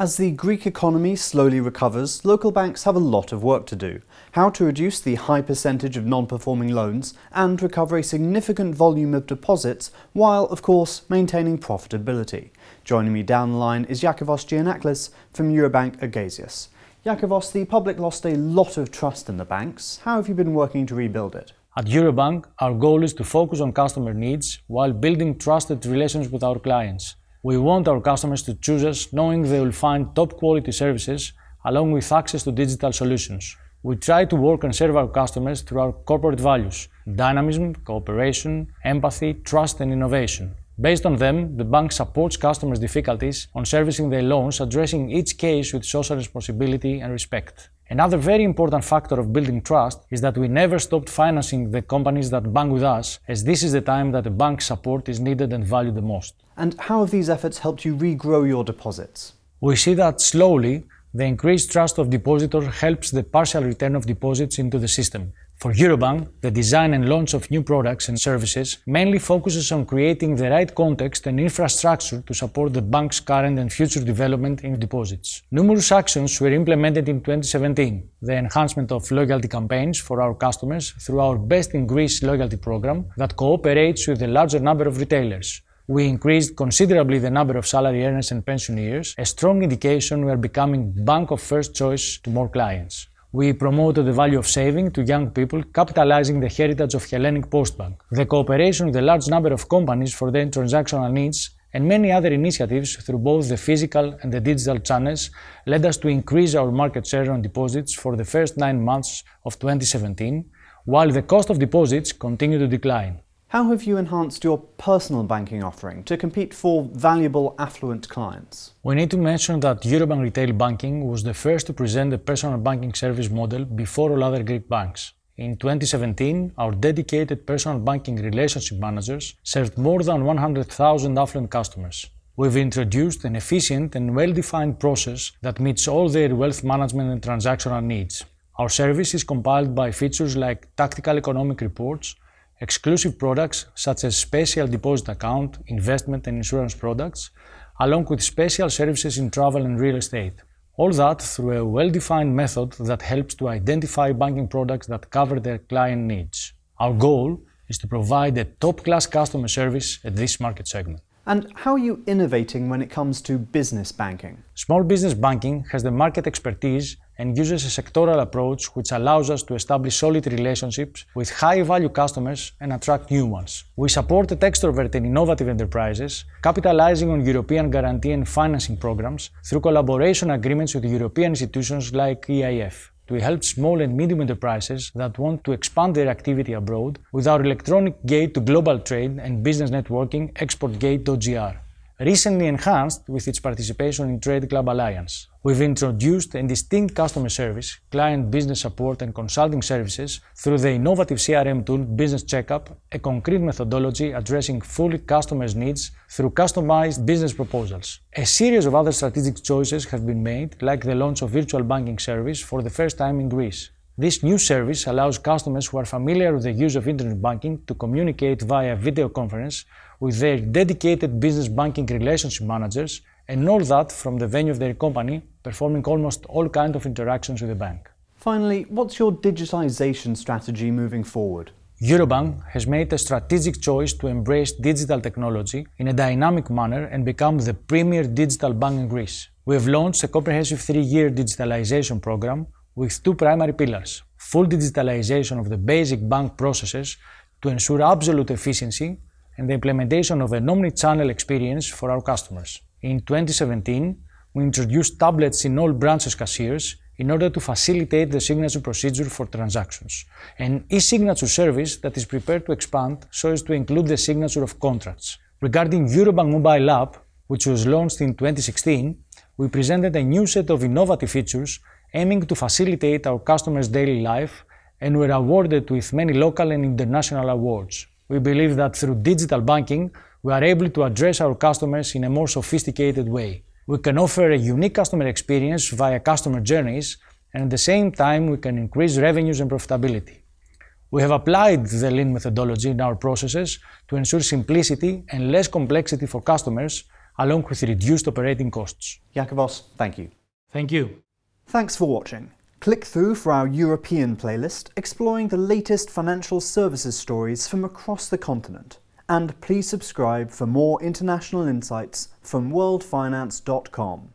As the Greek economy slowly recovers, local banks have a lot of work to do. How to reduce the high percentage of non performing loans and recover a significant volume of deposits while, of course, maintaining profitability. Joining me down the line is Yakovos Giannaklis from Eurobank Ergasias. Yakovos, the public lost a lot of trust in the banks. How have you been working to rebuild it? At Eurobank, our goal is to focus on customer needs while building trusted relations with our clients. We want our customers to choose us knowing they will find top quality services along with access to digital solutions. We try to work and serve our customers through our corporate values dynamism, cooperation, empathy, trust, and innovation. Based on them, the bank supports customers' difficulties on servicing their loans, addressing each case with social responsibility and respect. Another very important factor of building trust is that we never stopped financing the companies that bank with us, as this is the time that the bank's support is needed and valued the most. And how have these efforts helped you regrow your deposits? We see that slowly, the increased trust of depositors helps the partial return of deposits into the system. For Eurobank, the design and launch of new products and services mainly focuses on creating the right context and infrastructure to support the bank's current and future development in deposits. Numerous actions were implemented in 2017. The enhancement of loyalty campaigns for our customers through our Best in Greece loyalty program that cooperates with a larger number of retailers. We increased considerably the number of salary earners and pensioners, a strong indication we are becoming bank of first choice to more clients. We promoted the value of saving to young people, capitalizing the heritage of Hellenic Postbank. The cooperation with a large number of companies for their transactional needs and many other initiatives through both the physical and the digital channels led us to increase our market share on deposits for the first nine months of 2017, while the cost of deposits continued to decline. How have you enhanced your personal banking offering to compete for valuable affluent clients? We need to mention that Eurobank Retail Banking was the first to present a personal banking service model before all other Greek banks. In 2017, our dedicated personal banking relationship managers served more than 100,000 affluent customers. We've introduced an efficient and well defined process that meets all their wealth management and transactional needs. Our service is compiled by features like tactical economic reports, exclusive products such as special deposit account, investment and insurance products, along with special services in travel and real estate. All that through a well-defined method that helps to identify banking products that cover their client needs. Our goal is to provide a top-class customer service at this market segment. And how are you innovating when it comes to business banking? Small business banking has the market expertise and uses a sectoral approach which allows us to establish solid relationships with high value customers and attract new ones. We support the extrovert and innovative enterprises, capitalizing on European guarantee and financing programs through collaboration agreements with European institutions like EIF to help small and medium enterprises that want to expand their activity abroad with our electronic gate to global trade and business networking exportgate.gr recently enhanced with its participation in Trade Club Alliance. We've introduced a distinct customer service, client business support and consulting services through the innovative CRM tool Business Checkup, a concrete methodology addressing fully customers' needs through customized business proposals. A series of other strategic choices have been made, like the launch of virtual banking service for the first time in Greece. This new service allows customers who are familiar with the use of internet banking to communicate via video conference with their dedicated business banking relationship managers and all that from the venue of their company, performing almost all kinds of interactions with the bank. Finally, what's your digitization strategy moving forward? Eurobank has made a strategic choice to embrace digital technology in a dynamic manner and become the premier digital bank in Greece. We have launched a comprehensive three year digitalization program with two primary pillars full digitalization of the basic bank processes to ensure absolute efficiency and the implementation of an omni-channel experience for our customers. In 2017, we introduced tablets in all branches cashiers in order to facilitate the signature procedure for transactions, an e-signature service that is prepared to expand so as to include the signature of contracts. Regarding Eurobank mobile app, which was launched in 2016, we presented a new set of innovative features aiming to facilitate our customers' daily life and were awarded with many local and international awards. We believe that through digital banking, we are able to address our customers in a more sophisticated way. We can offer a unique customer experience via customer journeys, and at the same time, we can increase revenues and profitability. We have applied the lean methodology in our processes to ensure simplicity and less complexity for customers, along with reduced operating costs. Yakovos, thank you. Thank you. Thanks for watching. Click through for our European playlist exploring the latest financial services stories from across the continent. And please subscribe for more international insights from worldfinance.com.